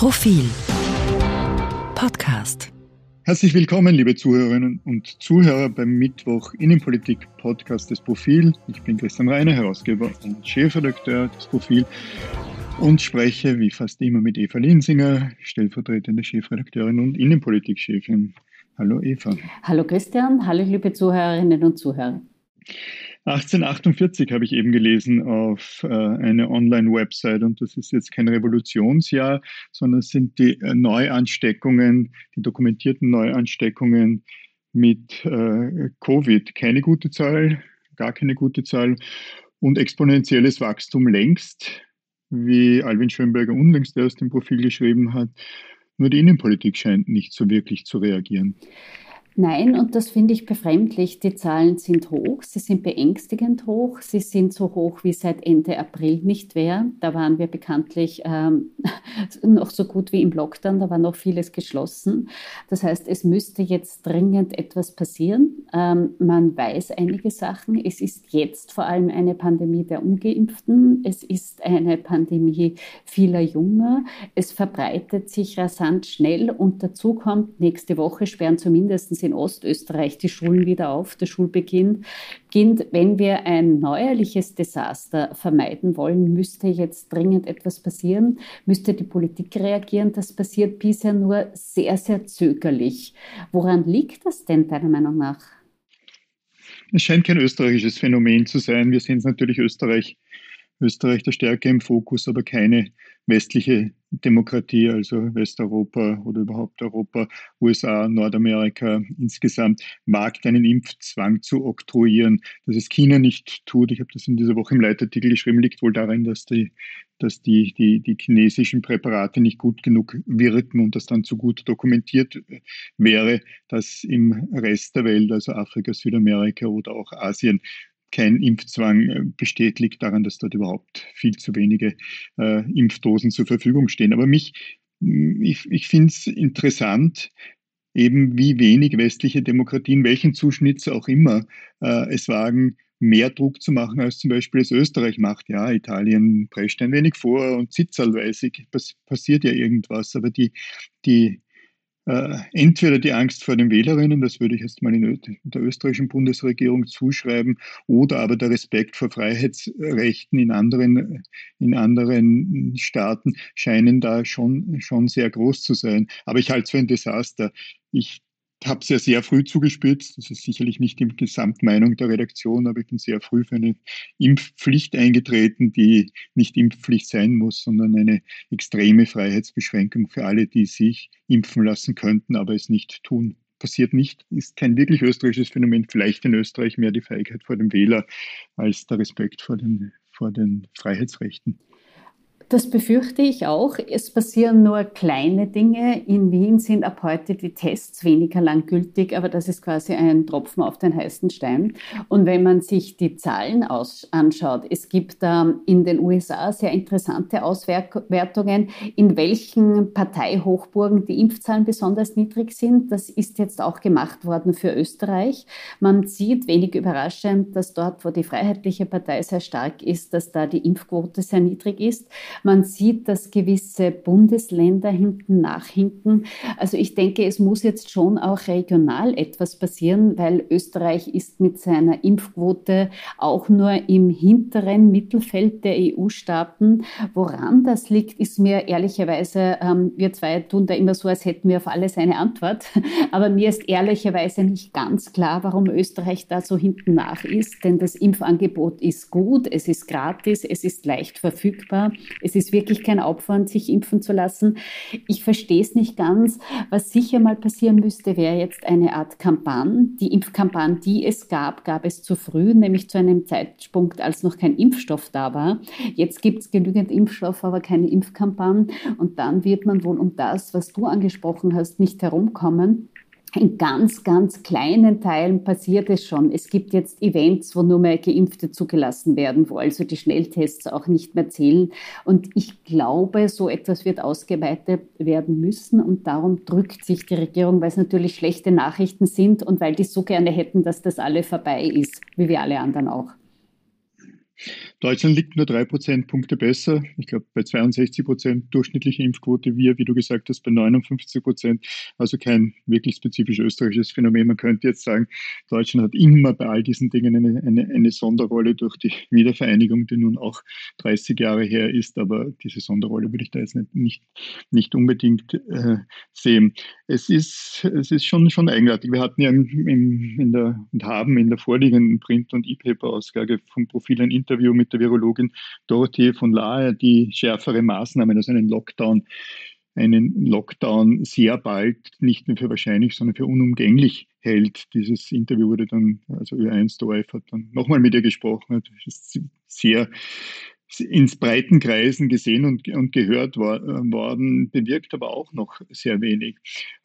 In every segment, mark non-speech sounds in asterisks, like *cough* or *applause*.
Profil Podcast. Herzlich willkommen, liebe Zuhörerinnen und Zuhörer beim Mittwoch Innenpolitik Podcast des Profil. Ich bin Christian Reiner, Herausgeber und Chefredakteur des Profil und spreche wie fast immer mit Eva Linsinger, stellvertretende Chefredakteurin und Innenpolitikchefin. Hallo Eva. Hallo Christian, hallo liebe Zuhörerinnen und Zuhörer. 1848 habe ich eben gelesen auf äh, einer Online-Website und das ist jetzt kein Revolutionsjahr, sondern es sind die äh, Neuansteckungen, die dokumentierten Neuansteckungen mit äh, Covid. Keine gute Zahl, gar keine gute Zahl und exponentielles Wachstum längst, wie Alvin Schönberger unlängst erst im Profil geschrieben hat. Nur die Innenpolitik scheint nicht so wirklich zu reagieren. Nein, und das finde ich befremdlich. Die Zahlen sind hoch, sie sind beängstigend hoch, sie sind so hoch wie seit Ende April nicht mehr. Da waren wir bekanntlich ähm, *laughs* noch so gut wie im Lockdown, da war noch vieles geschlossen. Das heißt, es müsste jetzt dringend etwas passieren. Ähm, man weiß einige Sachen. Es ist jetzt vor allem eine Pandemie der Ungeimpften, es ist eine Pandemie vieler Junger, es verbreitet sich rasant schnell und dazu kommt, nächste Woche sperren zumindest in Ostösterreich die Schulen wieder auf, der Schulbeginn beginnt. Wenn wir ein neuerliches Desaster vermeiden wollen, müsste jetzt dringend etwas passieren, müsste die Politik reagieren. Das passiert bisher nur sehr, sehr zögerlich. Woran liegt das denn deiner Meinung nach? Es scheint kein österreichisches Phänomen zu sein. Wir sehen es natürlich Österreich, Österreich der Stärke im Fokus, aber keine westliche Demokratie, also Westeuropa oder überhaupt Europa, USA, Nordamerika insgesamt, wagt einen Impfzwang zu oktroyieren. Dass es China nicht tut, ich habe das in dieser Woche im Leitartikel geschrieben, liegt wohl darin, dass die, dass die, die, die chinesischen Präparate nicht gut genug wirken und das dann zu gut dokumentiert wäre, dass im Rest der Welt, also Afrika, Südamerika oder auch Asien, kein Impfzwang äh, besteht, liegt daran, dass dort überhaupt viel zu wenige äh, Impfdosen zur Verfügung stehen. Aber mich, ich, ich finde es interessant, eben wie wenig westliche Demokratien, welchen Zuschnitt auch immer, äh, es wagen, mehr Druck zu machen, als zum Beispiel es Österreich macht. Ja, Italien prescht ein wenig vor und zitzerlweise passiert ja irgendwas, aber die, die äh, entweder die Angst vor den Wählerinnen, das würde ich jetzt mal in der österreichischen Bundesregierung zuschreiben, oder aber der Respekt vor Freiheitsrechten in anderen, in anderen Staaten scheinen da schon, schon sehr groß zu sein. Aber ich halte es für ein Desaster. Ich habe ja sehr früh zugespitzt. Das ist sicherlich nicht die Gesamtmeinung der Redaktion, aber ich bin sehr früh für eine Impfpflicht eingetreten, die nicht Impfpflicht sein muss, sondern eine extreme Freiheitsbeschränkung für alle, die sich impfen lassen könnten, aber es nicht tun. Passiert nicht, ist kein wirklich österreichisches Phänomen, vielleicht in Österreich mehr die Feigheit vor dem Wähler als der Respekt vor den, vor den Freiheitsrechten. Das befürchte ich auch. Es passieren nur kleine Dinge. In Wien sind ab heute die Tests weniger lang gültig, aber das ist quasi ein Tropfen auf den heißen Stein. Und wenn man sich die Zahlen anschaut, es gibt ähm, in den USA sehr interessante Auswertungen, in welchen Parteihochburgen die Impfzahlen besonders niedrig sind. Das ist jetzt auch gemacht worden für Österreich. Man sieht wenig überraschend, dass dort, wo die Freiheitliche Partei sehr stark ist, dass da die Impfquote sehr niedrig ist. Man sieht, dass gewisse Bundesländer hinten nachhinken. Also ich denke, es muss jetzt schon auch regional etwas passieren, weil Österreich ist mit seiner Impfquote auch nur im hinteren Mittelfeld der EU-Staaten. Woran das liegt, ist mir ehrlicherweise, ähm, wir zwei tun da immer so, als hätten wir auf alles eine Antwort. *laughs* Aber mir ist ehrlicherweise nicht ganz klar, warum Österreich da so hinten nach ist. Denn das Impfangebot ist gut, es ist gratis, es ist leicht verfügbar. Es ist wirklich kein Aufwand, sich impfen zu lassen. Ich verstehe es nicht ganz. Was sicher mal passieren müsste, wäre jetzt eine Art Kampagne. Die Impfkampagne, die es gab, gab es zu früh, nämlich zu einem Zeitpunkt, als noch kein Impfstoff da war. Jetzt gibt es genügend Impfstoff, aber keine Impfkampagne. Und dann wird man wohl um das, was du angesprochen hast, nicht herumkommen. In ganz, ganz kleinen Teilen passiert es schon. Es gibt jetzt Events, wo nur mehr Geimpfte zugelassen werden, wo also die Schnelltests auch nicht mehr zählen. Und ich glaube, so etwas wird ausgeweitet werden müssen. Und darum drückt sich die Regierung, weil es natürlich schlechte Nachrichten sind und weil die so gerne hätten, dass das alle vorbei ist, wie wir alle anderen auch. Deutschland liegt nur drei Prozentpunkte besser. Ich glaube, bei 62 Prozent durchschnittliche Impfquote, wir, wie du gesagt hast, bei 59 Prozent. Also kein wirklich spezifisch österreichisches Phänomen. Man könnte jetzt sagen, Deutschland hat immer bei all diesen Dingen eine, eine, eine Sonderrolle durch die Wiedervereinigung, die nun auch 30 Jahre her ist. Aber diese Sonderrolle würde ich da jetzt nicht, nicht, nicht unbedingt äh, sehen. Es ist, es ist schon, schon eigenartig. Wir hatten ja im, in der, und haben in der vorliegenden Print- und E-Paper-Ausgabe vom Profil ein mit der Virologin Dorothee von Lahe, die schärfere Maßnahmen, also einen Lockdown, einen Lockdown sehr bald nicht nur für wahrscheinlich, sondern für unumgänglich hält. Dieses Interview wurde dann, also Ö1 der hat dann nochmal mit ihr gesprochen, hat sehr ins breiten Kreisen gesehen und, und gehört war, worden, bewirkt aber auch noch sehr wenig.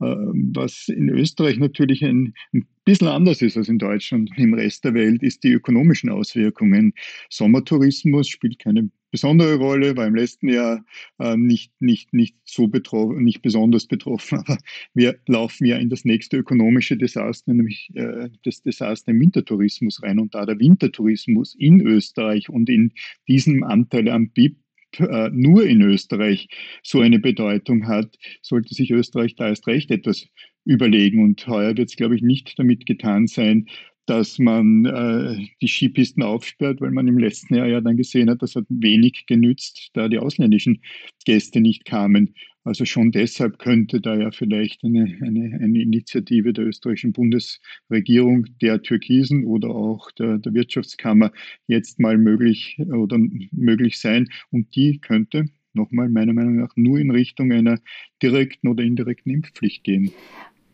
Äh, was in Österreich natürlich ein, ein bisschen anders ist als in Deutschland und im Rest der Welt, ist die ökonomischen Auswirkungen. Sommertourismus spielt keine besondere Rolle, war im letzten Jahr äh, nicht, nicht, nicht so betroffen, nicht besonders betroffen, *laughs* aber wir laufen ja in das nächste ökonomische Desaster, nämlich äh, das Desaster im Wintertourismus rein. Und da der Wintertourismus in Österreich und in diesem Anteil am BIP äh, nur in Österreich so eine Bedeutung hat, sollte sich Österreich da erst recht etwas überlegen. Und heuer wird es, glaube ich, nicht damit getan sein, dass man äh, die Skipisten aufsperrt, weil man im letzten Jahr ja dann gesehen hat, das hat wenig genützt, da die ausländischen Gäste nicht kamen. Also schon deshalb könnte da ja vielleicht eine, eine, eine Initiative der österreichischen Bundesregierung, der Türkisen oder auch der, der Wirtschaftskammer jetzt mal möglich oder möglich sein. Und die könnte nochmal meiner Meinung nach nur in Richtung einer direkten oder indirekten Impfpflicht gehen.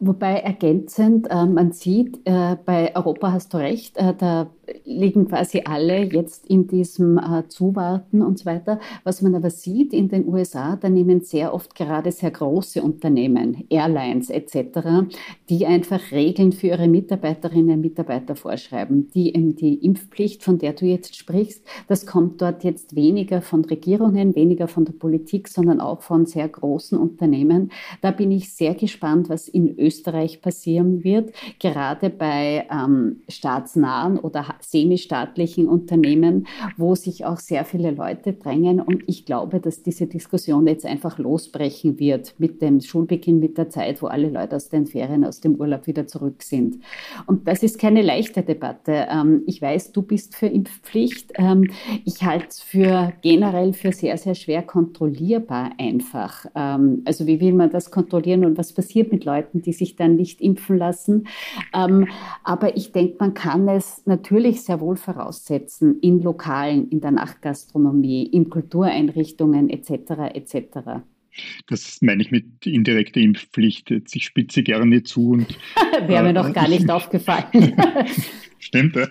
Wobei ergänzend, äh, man sieht, äh, bei Europa hast du recht, äh, da liegen quasi alle jetzt in diesem äh, Zuwarten und so weiter. Was man aber sieht in den USA, da nehmen sehr oft gerade sehr große Unternehmen, Airlines etc., die einfach Regeln für ihre Mitarbeiterinnen und Mitarbeiter vorschreiben. Die eben die Impfpflicht, von der du jetzt sprichst, das kommt dort jetzt weniger von Regierungen, weniger von der Politik, sondern auch von sehr großen Unternehmen. Da bin ich sehr gespannt, was in Österreich passieren wird, gerade bei ähm, staatsnahen oder semistaatlichen Unternehmen, wo sich auch sehr viele Leute drängen. Und ich glaube, dass diese Diskussion jetzt einfach losbrechen wird mit dem Schulbeginn, mit der Zeit, wo alle Leute aus den Ferien, aus dem Urlaub wieder zurück sind. Und das ist keine leichte Debatte. Ähm, ich weiß, du bist für Impfpflicht. Ähm, ich halte es für generell für sehr, sehr schwer kontrollierbar einfach. Ähm, also wie will man das kontrollieren und was passiert mit Leuten, die sich dann nicht impfen lassen? Aber ich denke, man kann es natürlich ich sehr wohl voraussetzen in Lokalen, in der Nachtgastronomie, in Kultureinrichtungen etc. etc. Das meine ich mit indirekter Impfpflicht. Ich spitze gerne zu und. *laughs* Wäre mir äh, noch gar nicht *laughs* aufgefallen. *laughs* Stimmt, ja.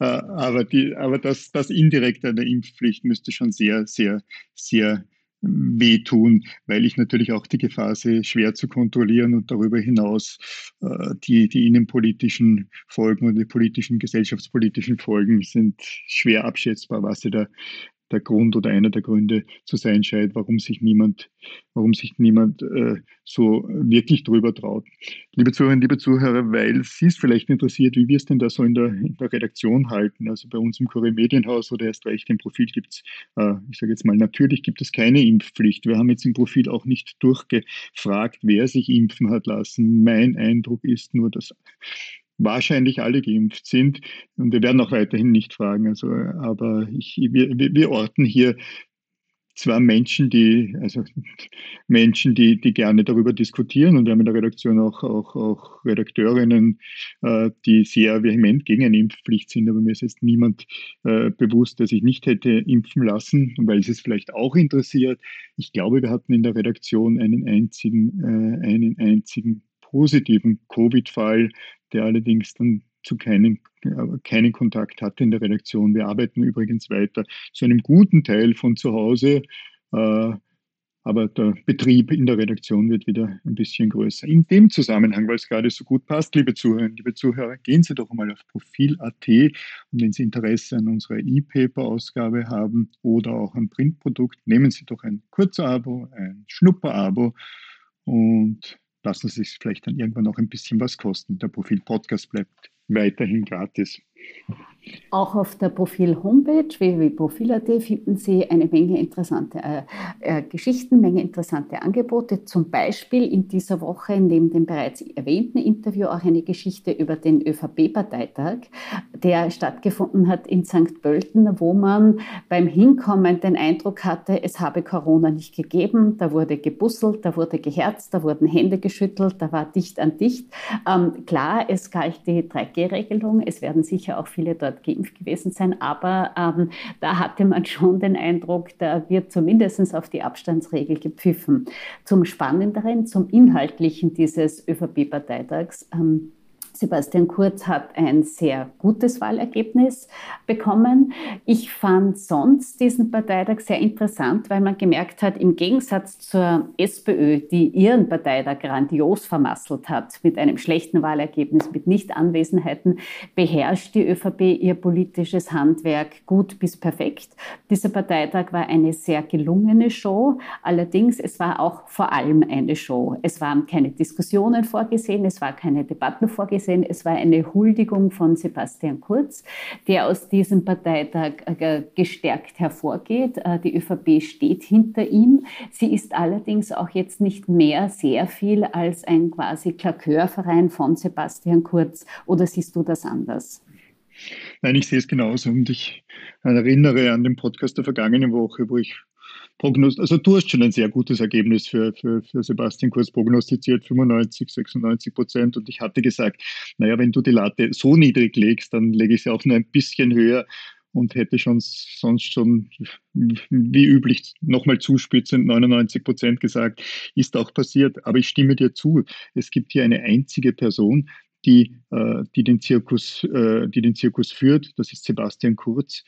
Äh, aber, die, aber das, das indirekte eine Impfpflicht müsste schon sehr, sehr, sehr wehtun, weil ich natürlich auch die Gefahr sehe, schwer zu kontrollieren und darüber hinaus äh, die, die innenpolitischen Folgen und die politischen, gesellschaftspolitischen Folgen sind schwer abschätzbar, was sie da der Grund oder einer der Gründe zu sein scheint, warum sich niemand, warum sich niemand äh, so wirklich drüber traut. Liebe Zuhörerinnen, liebe Zuhörer, weil Sie es vielleicht interessiert, wie wir es denn da so in der, in der Redaktion halten. Also bei uns im Kurier Medienhaus oder erst recht im Profil gibt es, äh, ich sage jetzt mal, natürlich gibt es keine Impfpflicht. Wir haben jetzt im Profil auch nicht durchgefragt, wer sich impfen hat lassen. Mein Eindruck ist nur, dass wahrscheinlich alle geimpft sind. Und wir werden auch weiterhin nicht fragen. Also, aber ich, wir, wir orten hier zwar Menschen, die, also *laughs* Menschen, die, die gerne darüber diskutieren und wir haben in der Redaktion auch, auch, auch Redakteurinnen, äh, die sehr vehement gegen eine Impfpflicht sind, aber mir ist jetzt niemand äh, bewusst, der sich nicht hätte impfen lassen, weil es es vielleicht auch interessiert. Ich glaube, wir hatten in der Redaktion einen einzigen, äh, einen einzigen positiven Covid-Fall, der allerdings dann zu keinem, keinen Kontakt hatte in der Redaktion. Wir arbeiten übrigens weiter zu einem guten Teil von zu Hause, äh, aber der Betrieb in der Redaktion wird wieder ein bisschen größer. In dem Zusammenhang, weil es gerade so gut passt, liebe Zuhörerinnen, liebe Zuhörer, gehen Sie doch mal auf profil.at und wenn Sie Interesse an unserer E-Paper-Ausgabe haben oder auch an Printprodukt, nehmen Sie doch ein Kurzabo, ein Schnupperabo und lassen Sie sich vielleicht dann irgendwann auch ein bisschen was kosten. Der Profil Podcast bleibt weiterhin gratis. Auch auf der Profil-Homepage www.profil.at finden Sie eine Menge interessante äh, äh, Geschichten, Menge interessante Angebote. Zum Beispiel in dieser Woche neben dem bereits erwähnten Interview auch eine Geschichte über den ÖVP-Parteitag, der stattgefunden hat in St. Pölten, wo man beim Hinkommen den Eindruck hatte, es habe Corona nicht gegeben. Da wurde gebusselt, da wurde geherzt, da wurden Hände geschüttelt, da war dicht an dicht. Ähm, klar, es galt die 3G-Regelung. Es werden sicher auch viele dort geimpft geimpft gewesen sein, aber ähm, da hatte man schon den Eindruck, da wird zumindest auf die Abstandsregel gepfiffen. Zum Spannenderen, zum Inhaltlichen dieses ÖVP-Parteitags. Ähm, Sebastian Kurz hat ein sehr gutes Wahlergebnis bekommen. Ich fand sonst diesen Parteitag sehr interessant, weil man gemerkt hat, im Gegensatz zur SPÖ, die ihren Parteitag grandios vermasselt hat, mit einem schlechten Wahlergebnis, mit Nichtanwesenheiten, beherrscht die ÖVP ihr politisches Handwerk gut bis perfekt. Dieser Parteitag war eine sehr gelungene Show. Allerdings, es war auch vor allem eine Show. Es waren keine Diskussionen vorgesehen, es war keine Debatten vorgesehen gesehen, es war eine Huldigung von Sebastian Kurz, der aus diesem Parteitag äh, gestärkt hervorgeht. Äh, die ÖVP steht hinter ihm. Sie ist allerdings auch jetzt nicht mehr sehr viel als ein quasi Klakeurverein von Sebastian Kurz. Oder siehst du das anders? Nein, ich sehe es genauso und ich erinnere an den Podcast der vergangenen Woche, wo ich prognostiziert, also du hast schon ein sehr gutes Ergebnis für, für, für Sebastian Kurz prognostiziert, 95, 96 Prozent. Und ich hatte gesagt, naja, wenn du die Latte so niedrig legst, dann lege ich sie auch nur ein bisschen höher und hätte schon sonst schon wie üblich nochmal zuspitzend 99 Prozent gesagt, ist auch passiert. Aber ich stimme dir zu. Es gibt hier eine einzige Person, die, äh, die, den, Zirkus, äh, die den Zirkus führt. Das ist Sebastian Kurz.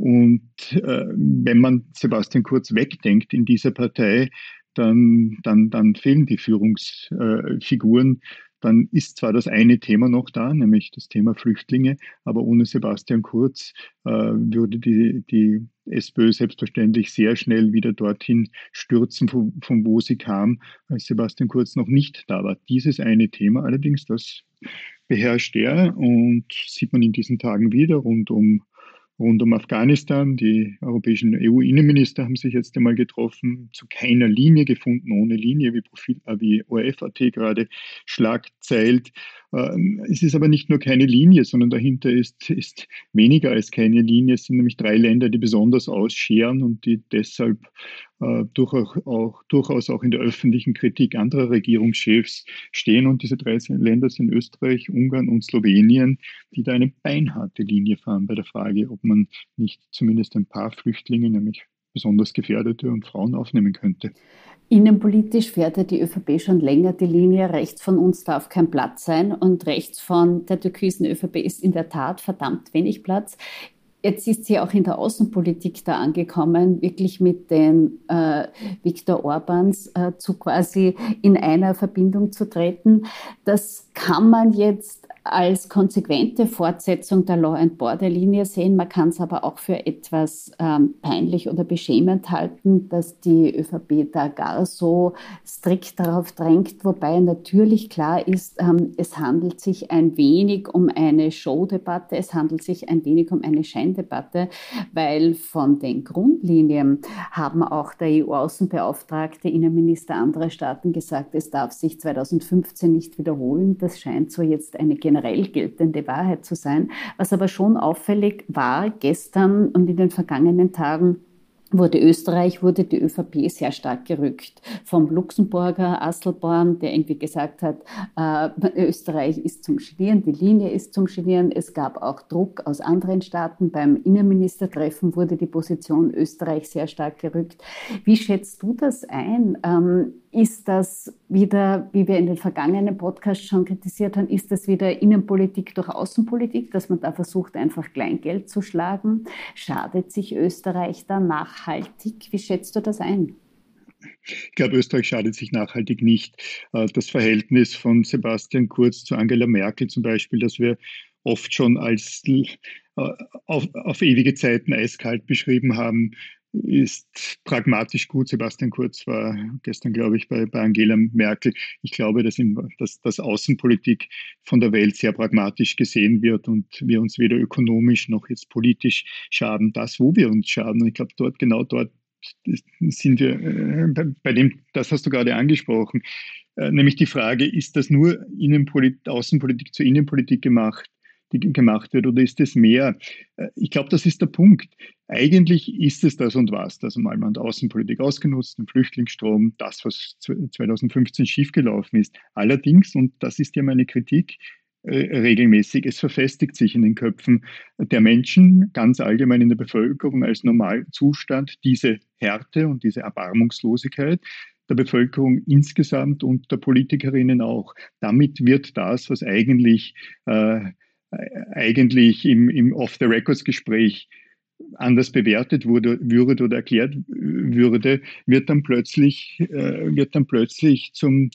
Und äh, wenn man Sebastian Kurz wegdenkt in dieser Partei, dann, dann, dann fehlen die Führungsfiguren. Dann ist zwar das eine Thema noch da, nämlich das Thema Flüchtlinge, aber ohne Sebastian Kurz äh, würde die, die SPÖ selbstverständlich sehr schnell wieder dorthin stürzen, von, von wo sie kam, als Sebastian Kurz noch nicht da war. Dieses eine Thema allerdings, das beherrscht er und sieht man in diesen Tagen wieder rund um rund um Afghanistan. Die europäischen EU-Innenminister haben sich jetzt einmal getroffen, zu keiner Linie gefunden, ohne Linie, wie, Profil, äh, wie ORF.at gerade schlagzeilt. Ähm, es ist aber nicht nur keine Linie, sondern dahinter ist, ist weniger als keine Linie. Es sind nämlich drei Länder, die besonders ausscheren und die deshalb äh, durchaus, auch, durchaus auch in der öffentlichen Kritik anderer Regierungschefs stehen. Und diese drei Länder sind Österreich, Ungarn und Slowenien, die da eine beinharte Linie fahren bei der Frage, ob man nicht zumindest ein paar Flüchtlinge, nämlich besonders Gefährdete und Frauen aufnehmen könnte. Innenpolitisch fährt ja die ÖVP schon länger die Linie, rechts von uns darf kein Platz sein und rechts von der türkisen ÖVP ist in der Tat verdammt wenig Platz. Jetzt ist sie auch in der Außenpolitik da angekommen, wirklich mit den äh, Viktor Orbans äh, zu quasi in einer Verbindung zu treten. Das kann man jetzt als konsequente Fortsetzung der Law and Border Linie sehen. Man kann es aber auch für etwas ähm, peinlich oder beschämend halten, dass die ÖVP da gar so strikt darauf drängt, wobei natürlich klar ist, ähm, es handelt sich ein wenig um eine Showdebatte, es handelt sich ein wenig um eine Scheindebatte, weil von den Grundlinien haben auch der EU-Außenbeauftragte, Innenminister anderer Staaten gesagt, es darf sich 2015 nicht wiederholen. Das scheint so jetzt eine generell geltende Wahrheit zu sein. Was aber schon auffällig war gestern und in den vergangenen Tagen, wurde Österreich, wurde die ÖVP sehr stark gerückt. Vom Luxemburger Asselborn, der irgendwie gesagt hat, äh, Österreich ist zum Genieren, die Linie ist zum Genieren. Es gab auch Druck aus anderen Staaten. Beim Innenministertreffen wurde die Position Österreich sehr stark gerückt. Wie schätzt du das ein? Ähm, ist das wieder, wie wir in den vergangenen Podcasts schon kritisiert haben, ist das wieder Innenpolitik durch Außenpolitik, dass man da versucht, einfach Kleingeld zu schlagen? Schadet sich Österreich da nachhaltig? Wie schätzt du das ein? Ich glaube, Österreich schadet sich nachhaltig nicht. Äh, das Verhältnis von Sebastian Kurz zu Angela Merkel zum Beispiel, das wir oft schon als äh, auf, auf ewige Zeiten eiskalt beschrieben haben, ist pragmatisch gut. Sebastian Kurz war gestern, glaube ich, bei, bei Angela Merkel. Ich glaube, dass, in, dass, dass Außenpolitik von der Welt sehr pragmatisch gesehen wird und wir uns weder ökonomisch noch jetzt politisch schaden. Das, wo wir uns schaden, und ich glaube, dort, genau dort sind wir, äh, bei dem, das hast du gerade angesprochen, äh, nämlich die Frage, ist das nur Innenpolit Außenpolitik zur Innenpolitik gemacht? Die gemacht wird, oder ist es mehr? Äh, ich glaube, das ist der Punkt. Eigentlich ist es das und was. Also mal man Außenpolitik ausgenutzt, den Flüchtlingsstrom, das, was 2015 schiefgelaufen ist. Allerdings, und das ist ja meine Kritik, äh, regelmäßig. Es verfestigt sich in den Köpfen der Menschen, ganz allgemein in der Bevölkerung als Normalzustand, diese Härte und diese Erbarmungslosigkeit der Bevölkerung insgesamt und der Politikerinnen auch. Damit wird das, was eigentlich äh, eigentlich im, im Off-the-Records-Gespräch anders bewertet wurde, würde oder erklärt würde, wird dann plötzlich, äh, wird dann plötzlich zum,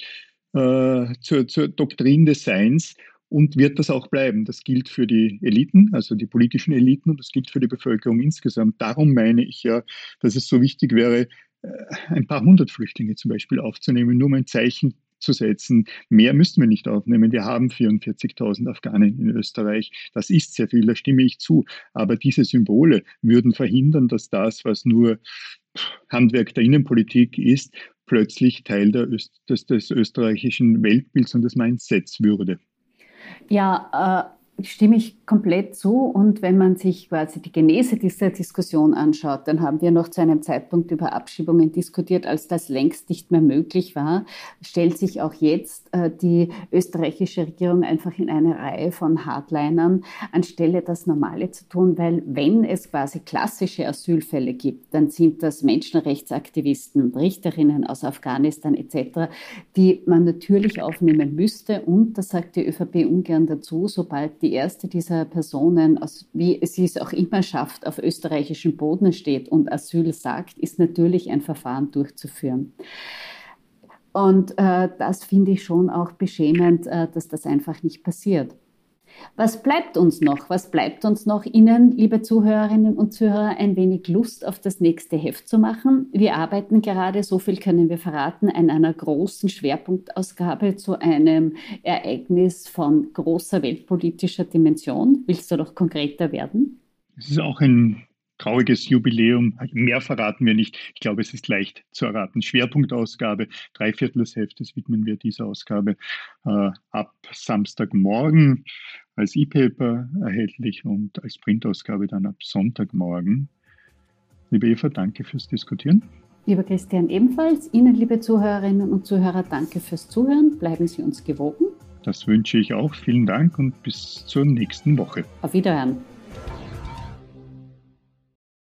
äh, zur, zur Doktrin des Seins und wird das auch bleiben. Das gilt für die Eliten, also die politischen Eliten und das gilt für die Bevölkerung insgesamt. Darum meine ich ja, dass es so wichtig wäre, äh, ein paar hundert Flüchtlinge zum Beispiel aufzunehmen, nur um ein Zeichen zu setzen. Mehr müssten wir nicht aufnehmen. Wir haben 44.000 Afghanen in Österreich. Das ist sehr viel, da stimme ich zu. Aber diese Symbole würden verhindern, dass das, was nur Handwerk der Innenpolitik ist, plötzlich Teil Öst des, des, österreichischen Weltbilds und des Mindsets würde. Ja, äh stimme ich komplett zu. Und wenn man sich quasi die Genese dieser Diskussion anschaut, dann haben wir noch zu einem Zeitpunkt über Abschiebungen diskutiert, als das längst nicht mehr möglich war, stellt sich auch jetzt äh, die österreichische Regierung einfach in eine Reihe von Hardlinern, anstelle das Normale zu tun, weil wenn es quasi klassische Asylfälle gibt, dann sind das Menschenrechtsaktivisten und Richterinnen aus Afghanistan etc., die man natürlich aufnehmen müsste. Und, das sagt die ÖVP ungern dazu, sobald die erste dieser Personen, wie sie es auch immer schafft, auf österreichischem Boden steht und Asyl sagt, ist natürlich ein Verfahren durchzuführen. Und äh, das finde ich schon auch beschämend, äh, dass das einfach nicht passiert. Was bleibt uns noch? Was bleibt uns noch, Ihnen, liebe Zuhörerinnen und Zuhörer, ein wenig Lust auf das nächste Heft zu machen? Wir arbeiten gerade, so viel können wir verraten, an einer großen Schwerpunktausgabe zu einem Ereignis von großer weltpolitischer Dimension. Willst du doch konkreter werden? Es ist auch ein trauriges Jubiläum. Mehr verraten wir nicht. Ich glaube, es ist leicht zu erraten. Schwerpunktausgabe, drei Viertel des Heftes widmen wir dieser Ausgabe äh, ab Samstagmorgen als E-Paper erhältlich und als Printausgabe dann ab Sonntagmorgen. Liebe Eva, danke fürs Diskutieren. Lieber Christian, ebenfalls. Ihnen, liebe Zuhörerinnen und Zuhörer, danke fürs Zuhören. Bleiben Sie uns gewogen. Das wünsche ich auch. Vielen Dank und bis zur nächsten Woche. Auf Wiederhören.